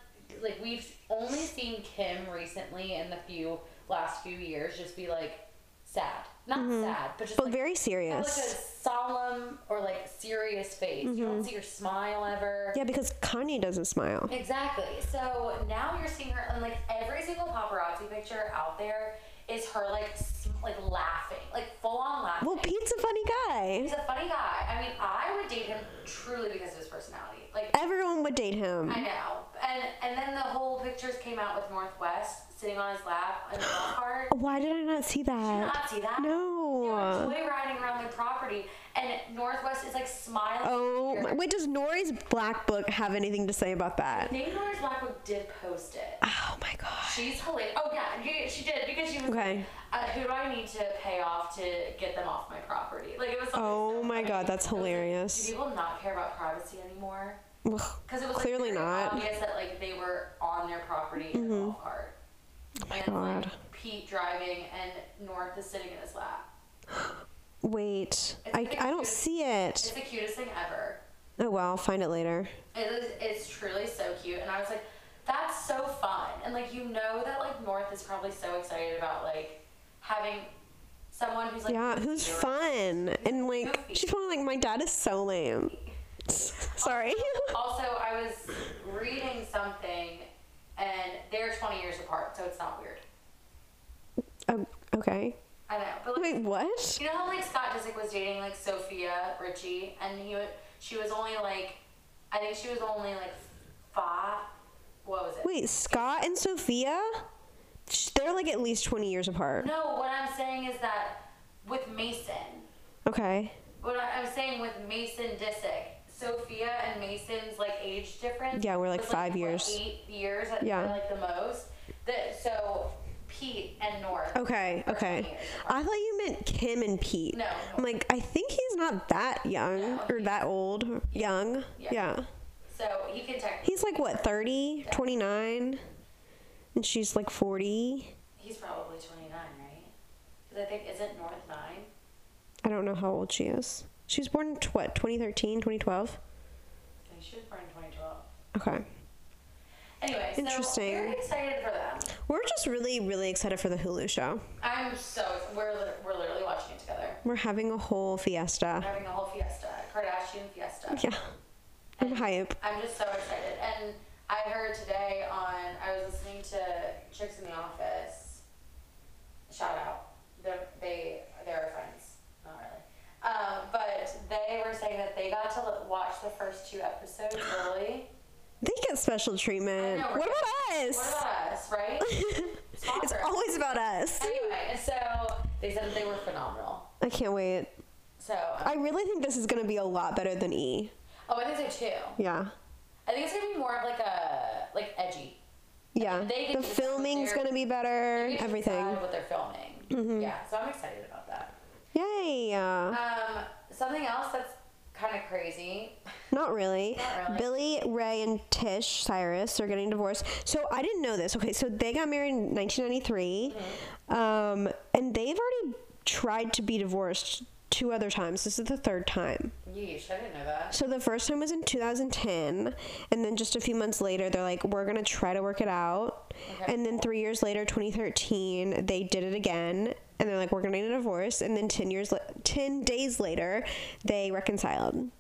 like we've only seen Kim recently in the few last few years just be like sad, not mm-hmm. sad, but just But like, very have, like a solemn or like serious face. You don't mm-hmm. see her smile ever. Yeah, because Kanye doesn't smile. Exactly. So now you're seeing her, and like every single paparazzi picture out there is her like like laughing, like full on laughing. Well, Pete's a funny guy. He's a funny guy. I mean, I would date him truly because of his personality. Like Everyone would date him. I know, and and then the whole pictures came out with North West sitting on his lap in the golf cart. Why did I not see Did you that? not see that? They No. were joyriding around their property, and North West is like smiling. Oh, my- wait, does Nori's Black Book have anything to say about that? Nori's black book did post it. Oh my gosh. She's hilarious. Oh yeah, yeah, she did because she was Okay. like, uh, "Who do I need to pay off to get them off my property?" Like it was. Oh my funny. God, that's I was like, hilarious. do people not care about privacy anymore? Because it was Clearly very not. Mm-hmm. obvious that like they were on their property in a golf cart. and like God. Pete driving and North is sitting in his lap. Wait, I, the I don't cutest- see it. It's the cutest thing ever. Oh well, I'll find it later. It is, it's truly so cute, and I was like, that's so fun, and like you know that like North is probably so excited about like having someone who's like Yeah, who's fun and like goofy. she's probably like my dad is so lame. Sorry. Also, I was reading something, and they're 20 years apart, so it's not weird. oh, okay. I know, but like, Wait, what? you know how like Scott Disick was dating like Sofia Richie, and he would, she was only like, I think she was only like five. What was it? Wait, Scott and Sofia? They're like at least 20 years apart. No, what I'm saying is that with Mason, Okay. what I- I'm saying with Mason Disick, Sofia and Mason's like age difference. Yeah, we're, like, was, five what, years. eight years at Yeah. like the most. That so Pete and North. Okay, are 20 okay. years apart. I thought you meant Kim and Pete. No. I'm like, I think he's not that young No, or that old. Young. Yeah. Yeah. So he can technically. He's like what, 30, 29? And she's like 40. He's probably 29, right? Because I think isn't North nine? I don't know how old she is. She was born in what, 2013, 2012? I she was born in 2012. Okay. Anyway, Interesting. so very excited for them. We're just really, really excited for the Hulu show. I'm so we're we're literally watching it together. We're having a whole fiesta. We're having a whole fiesta, Kardashian fiesta. Yeah. I'm hype. I'm just so excited. And I heard today on Chicks in the Office. Shout out. They're, they they're friends. Not really. Um, but they were saying that they got to watch the first two episodes early. They get special treatment. Know, What about us? What about us, right? it's always about us. Anyway, so they said that they were phenomenal. I can't wait. So, I really think this is going to be a lot better than E. oh, I think so too. Yeah. I think it's gonna be more of like a like edgy. Yeah. they The to decide what filming's going to be better. Everything. Mm-hmm. what they're filming. Yeah, so I'm excited about that. Yay. Um, something else that's kind of crazy. not really. Not really. Billy Ray and Tish Cyrus are getting divorced. So I didn't know this. Okay, so they got married in 1993, Mm-hmm. um, and they've already tried to be divorced two other times. This is the third time. Yeesh, I didn't know that. So the first time was in 2010, and then just a few months later, they're like, "We're gonna try to work it out." Okay. And then three years later, 2013, they did it again, and they're like, "We're gonna get a divorce." And then 10 years, la- 10 days later, they reconciled.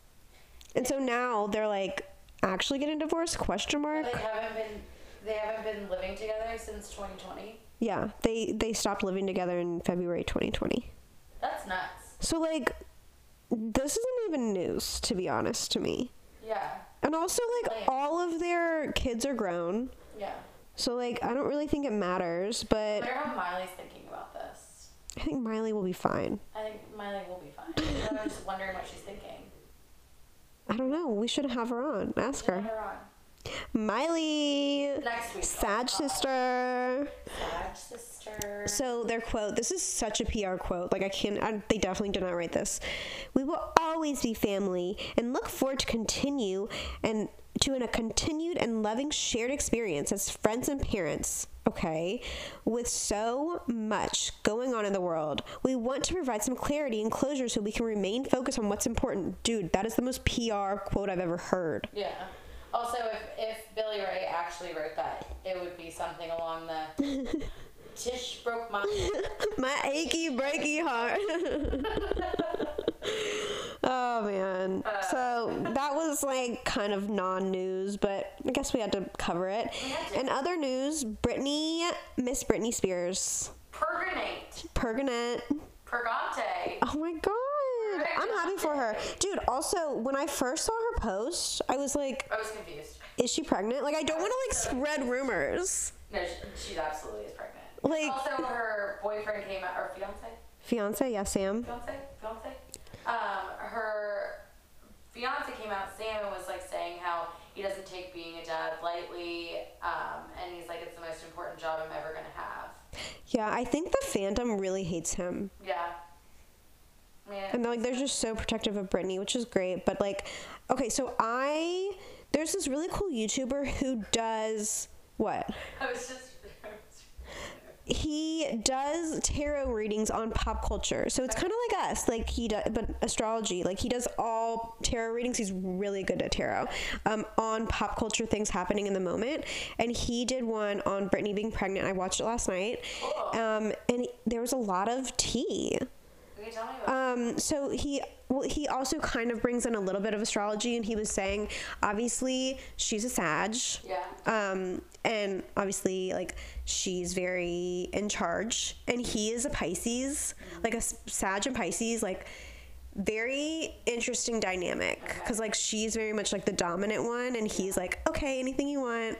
And so now they're like, actually getting divorced? Question mark. They haven't been they haven't been living together since 2020. Yeah, they they stopped living together in February 2020. That's nuts. So like, this isn't even news to be honest to me. Yeah, And also like Lame. all of their kids are grown. yeah. So like I don't really think it matters, I but wonder how Miley's thinking about this. I think Miley will be fine. I think Miley will be fine. I'm just wondering what she's thinking. I don't know. We should have her on. Ask Have her. her on. Miley. Sag sister. Sag sister. So their quote. This is such a PR quote. Like I can't. I, they definitely did not write this. We will always be family and look forward to continue and to in a continued and loving shared experience as friends and parents. Okay, with so much going on in the world, we want to provide some clarity and closure so we can remain focused on what's important. Dude, that is the most PR quote I've ever heard. Yeah. Also, if, if Billy Ray actually wrote that, it would be something along the Tish broke my. My achy breaky heart. oh man. Uh. so that was like kind of non-news, but I guess we had to cover it. In other news, Britney, Miss Britney Spears, Pergonate. Pergonet. Pergante. Oh my god. I'm happy for her. Dude, also when I first saw her post, I was like, I was confused. is she pregnant? Like I don't want to like spread rumors. No, she, she absolutely is pregnant. Like- also, her boyfriend came out, or fiance, Fiance, yes, Sam. fiance, fiance. Um, her fiance came out. Sam and was like saying how he doesn't take being a dad lightly, um, and he's like, it's the most important job I'm ever gonna have. Yeah, I think the fandom really hates him. Yeah. Man. And they're like, they're just so protective of Britney, which is great. But like, okay, so I there's this really cool YouTuber who does what? I was just. he does tarot readings on pop culture. So it's kind of like us, like he does, but astrology. Like he does all tarot readings. He's really good at tarot um, on pop culture things happening in the moment. And he did one on Britney being pregnant. I watched it last night, um, and he- there was a lot of tea. Okay, tell me about Um, so he well, he also kind of brings in a little bit of astrology, and he was saying, obviously, she's a Sag. Yeah. Um, and obviously, like she's very in charge, and he is a Pisces, like a Sag and Pisces, like very interesting dynamic because like she's very much like the dominant one, and he's like, okay, anything you want,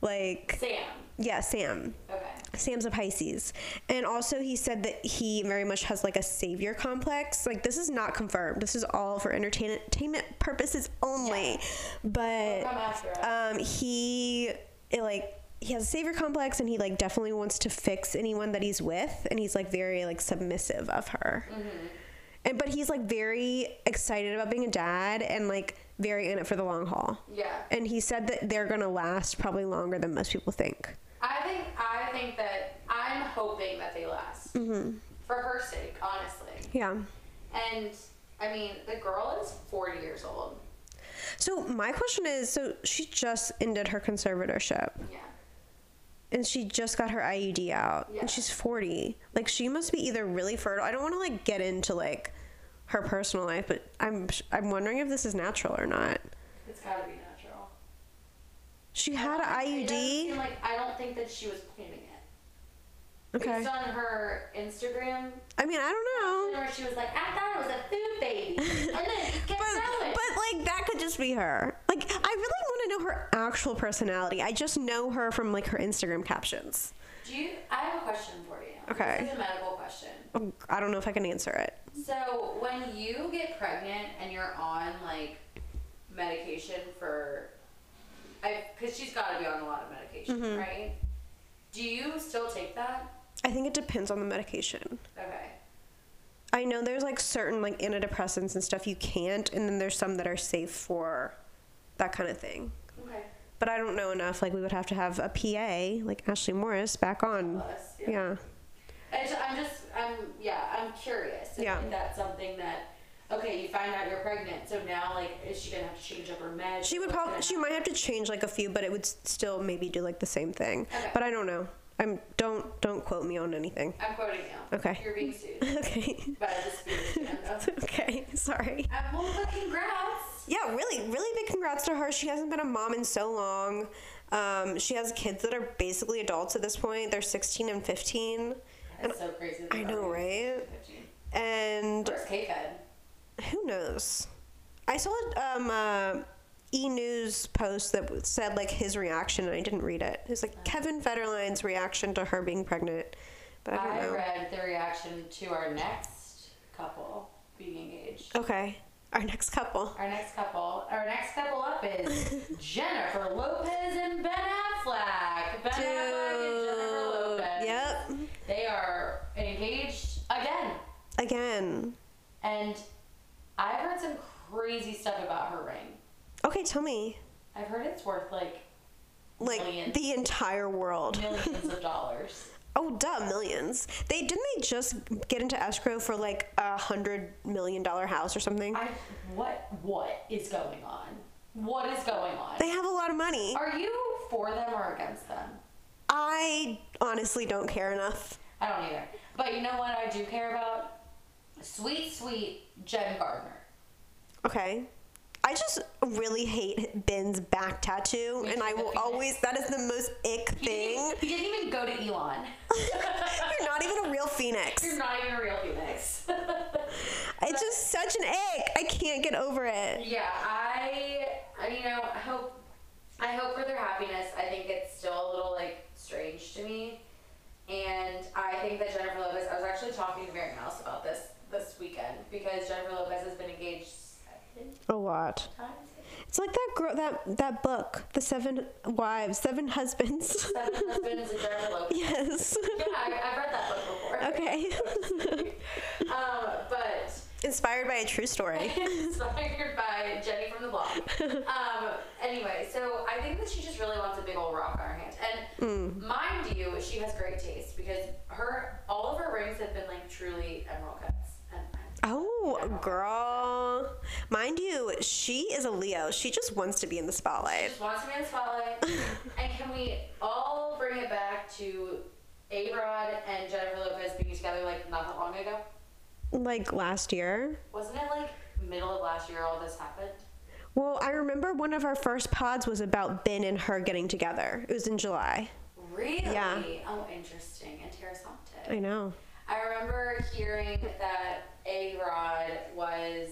like Sam. yeah, Sam. Okay. Sam's a Pisces. And also, he said that he very much has like a savior complex. Like, this is not confirmed. This is all for entertainment purposes only. But after us. um, he, it, like, he has a savior complex and he like definitely wants to fix anyone that he's with and he's like very like submissive of her and but he's like very excited about being a dad and like very in it for the long haul Yeah. and he said that they're gonna last probably longer than most people think I think I think that I'm hoping that they last Mm-hmm. for her sake, honestly. yeah And I mean, the girl is 40 years old. So my question is, so she just ended her conservatorship, Yeah. and she just got her IUD out, Yeah. and she's forty. Like she must be either really fertile. I don't want to like get into like her personal life, but I'm I'm wondering if this is natural or not. It's got to be natural. She had an don't think- It doesn't seem IUD. like I don't think that she was planning it. Okay. Based on her Instagram, I mean, I don't know. where she was like, I thought it was a food baby, and then But, but like that could just be her. Like I really want to know her actual personality. I just know her from like her Instagram captions. Do you? I have a question for you. Okay. This is a medical question. I don't know if I can answer it. So when you get pregnant and you're on like medication for, I because she's got to be on a lot of medication, Mm-hmm. right? Do you still take that? I think it depends on the medication. Okay. I know there's like certain like antidepressants and stuff you can't, and then there's some that are safe for that kind of thing. Okay. But I don't know enough. Like we would have to have a PA like Ashley Morris back on. Us, yeah. Yeah. I ju- I'm just, I'm, yeah, I'm curious. if Yeah. That's something that, okay, you find out you're pregnant, so now, like, is she gonna have to change up her meds? She would What's probably gonna she might have to change like a few, but it would s- still maybe do like the same thing. Okay. But I don't know. I'm don't don't quote me on anything. I'm quoting you. Okay. You're being sued okay. by the spirit stand okay. Sorry. Um, well, but congrats. Yeah, really, really big congrats to her. She hasn't been a mom in so long. Um, she has kids that are basically adults at this point. They're 16 and 15. That's so crazy. that I know, already right? 15. And Where's K-Fed? who knows? I saw um, uh, E News post that said like his reaction, and I didn't read it. It was like Kevin Federline's reaction to her being pregnant. But I don't I know. read the reaction to our next couple being engaged. Okay, our next couple. Our next couple, our next couple up is Jennifer Lopez and Ben Affleck. Ben Affleck and Jennifer. They are engaged again. Again. And I've heard some crazy stuff about her ring. Okay, tell me. I've heard it's worth like Like Millions. the entire world. millions of dollars. Oh, duh, millions. They didn't they just get into escrow for like a hundred million dollar house or something. I what what is going on? What is going on? They have a lot of money. Are you for them or against them? I honestly don't care enough. I don't either. But you know what I do care about? Sweet, sweet Jen Gardner. Okay. I just really hate Ben's back tattoo, Me and I will always. That is the most ick thing. didn't, he didn't even go to Elon. You're not even a real phoenix. You're not even a real phoenix. It's just such an ick. I can't get over it. yeah, I, I, you know, I hope, I hope for their happiness. I think it's still a little like strange to me, and I think that Jennifer Lopez. I was actually talking to Mary Mouse about this this weekend because Jennifer Lopez has been engaged A lot. times. It's like that girl, that that book, The Seven Wives, Seven Husbands. Seven husbands of Jennifer Lopez. yes. Yeah, I, I've read that book before. Okay. Um, but Inspired by a true story. inspired by Jenny from the block. Um, anyway, so I think that she just really wants a big old rock on her hand. And mind you, she has great taste because her all of her rings have been like truly emerald cuts. And Oh, girl. Mind you, she is a Leo. She just wants to be in the spotlight. just wants to be in the spotlight. and can we all bring it back to A Rod and Jennifer Lopez being together like not that long ago? Like last year. Wasn't it like middle of last year all this happened? Well, I remember one of our first pods was about Ben and her getting together. It was in July. Really? Yeah. Oh, interesting. Interessante. I know. I remember hearing that A Rod was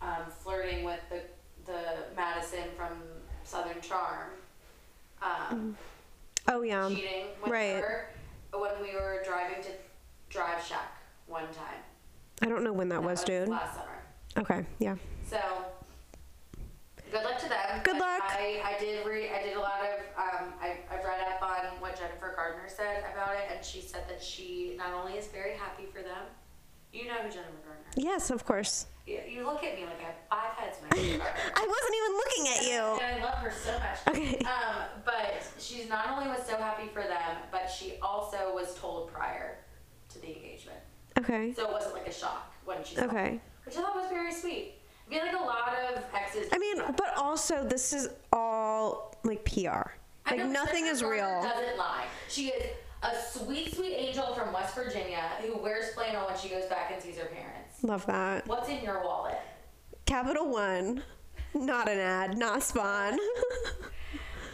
um, flirting with the the Madison from Southern Charm, um, Oh, yeah. cheating with right. her when we were driving to Drive Shack one time. I don't know when that was, dude. Last summer. Okay, yeah. So good luck to them. Good But luck. I, I did read. I did a lot of. Um, I I've read up on what Jennifer Gardner said about it, and she said that she not only is very happy for them. You know who Jennifer Gardner. is. Yes, of course. You, you look at me like I have five heads, my I wasn't even looking at you. And I love her so much. Okay. Um, but she's not only was so happy for them, but she also was told prior to the engagement, Okay. so it wasn't like a shock when she. saw it, Okay. Which I thought was very sweet. I feel like a lot of exes. I mean, but also this is all like PR. I Like know, nothing is real. Doesn't lie. She is a sweet, sweet angel from West Virginia who wears flannel when she goes back and sees her parents. Love that. What's in your wallet? Capital One. Not an ad, not spawn.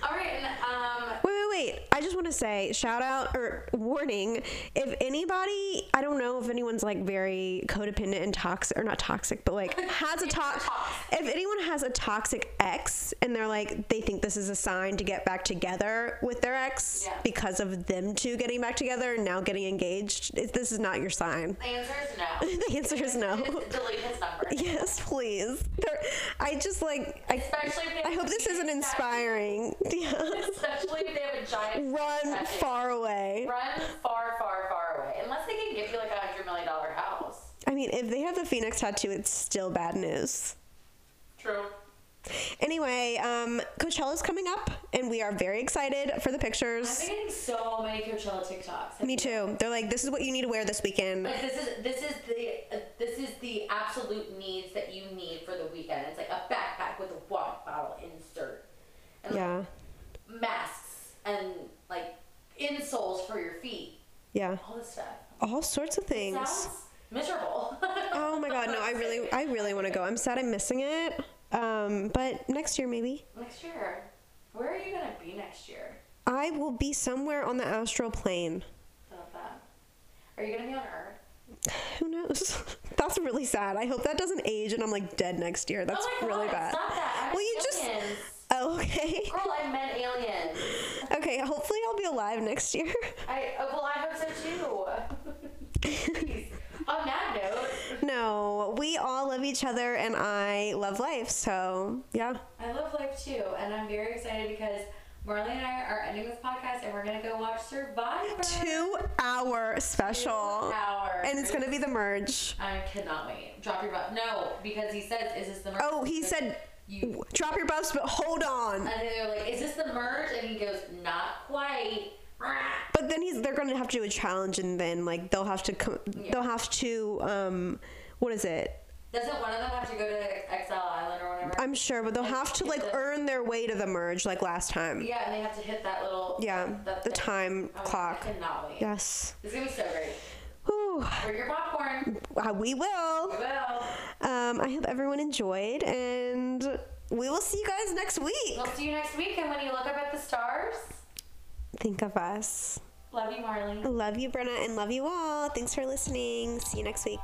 All right, and um, Wait, wait, wait. I just want to say, shout out or warning. If anybody, I don't know if anyone's like very codependent and toxic, or not toxic, but like has a toxic. If anyone has a toxic ex and they're like, they think this is a sign to get back together with their ex Yeah. because of them two getting back together and now getting engaged, it- this is not your sign. the answer is no. the answer is no. Delete his number. Yes, please. There, I just like, I, Especially if I hope this isn't inspiring. Especially if they have a giant Run tattoo. far away. Run far, far, far away. Unless they can give you like a hundred million dollar house. I mean, if they have the Phoenix tattoo, it's still bad news. True. Anyway, um, is coming up, and we are very excited for the pictures. Been getting so many Coachella TikToks. Me too. They're like, this is what you need to wear this weekend. Like this is this is the uh, this is the absolute needs that you need for the weekend. It's like a backpack with a water bottle insert, and Yeah, like masks and like insoles for your feet. yeah, All this stuff. all sorts of things. Miserable. Oh my god, no, I really, I really want to go. I'm sad I'm missing it. Um, but next year maybe. next year. Where are you gonna be next year? I will be somewhere on the astral plane. Love that. Are you gonna be on Earth? Who knows? That's really sad. I hope that doesn't age and I'm like dead next year. That's oh really God, bad. That. Well, you just-. Oh, okay. Girl, I meant aliens. Okay, hopefully I'll be alive next year. I uh, well, I hope so too. On that note, no, we all love each other and I love life. So, yeah. I love life too, and I'm very excited because Marlee and I are ending this podcast, and we're gonna go watch Survivor. Two hour special. hours. And it's going to be the merge. I cannot wait. Drop your butt. No, because he says, "Is this the merge?" Oh, he said, You. drop your buffs, but hold on. And then they're like, "Is this the merge?" And he goes, "Not quite." But then he's they're going to have to do a challenge and then like they'll have to come they'll have to um what is it? Doesn't one of them have to go to Exile Island or whatever? I'm sure, but they'll have to like earn their way to the merge like last time. yeah, and they have to hit that little. Yeah, that the thing. time Oh, clock. I cannot wait. Yes. It's gonna be so great. Whew. Bring your popcorn. Uh, we will. We will. Um, I hope everyone enjoyed, and we will see you guys next week. We'll see you next week, and when you look up at the stars, Think of us. love you, Marlee. Love you, Brenna, and love you all. Thanks for listening. See you next week.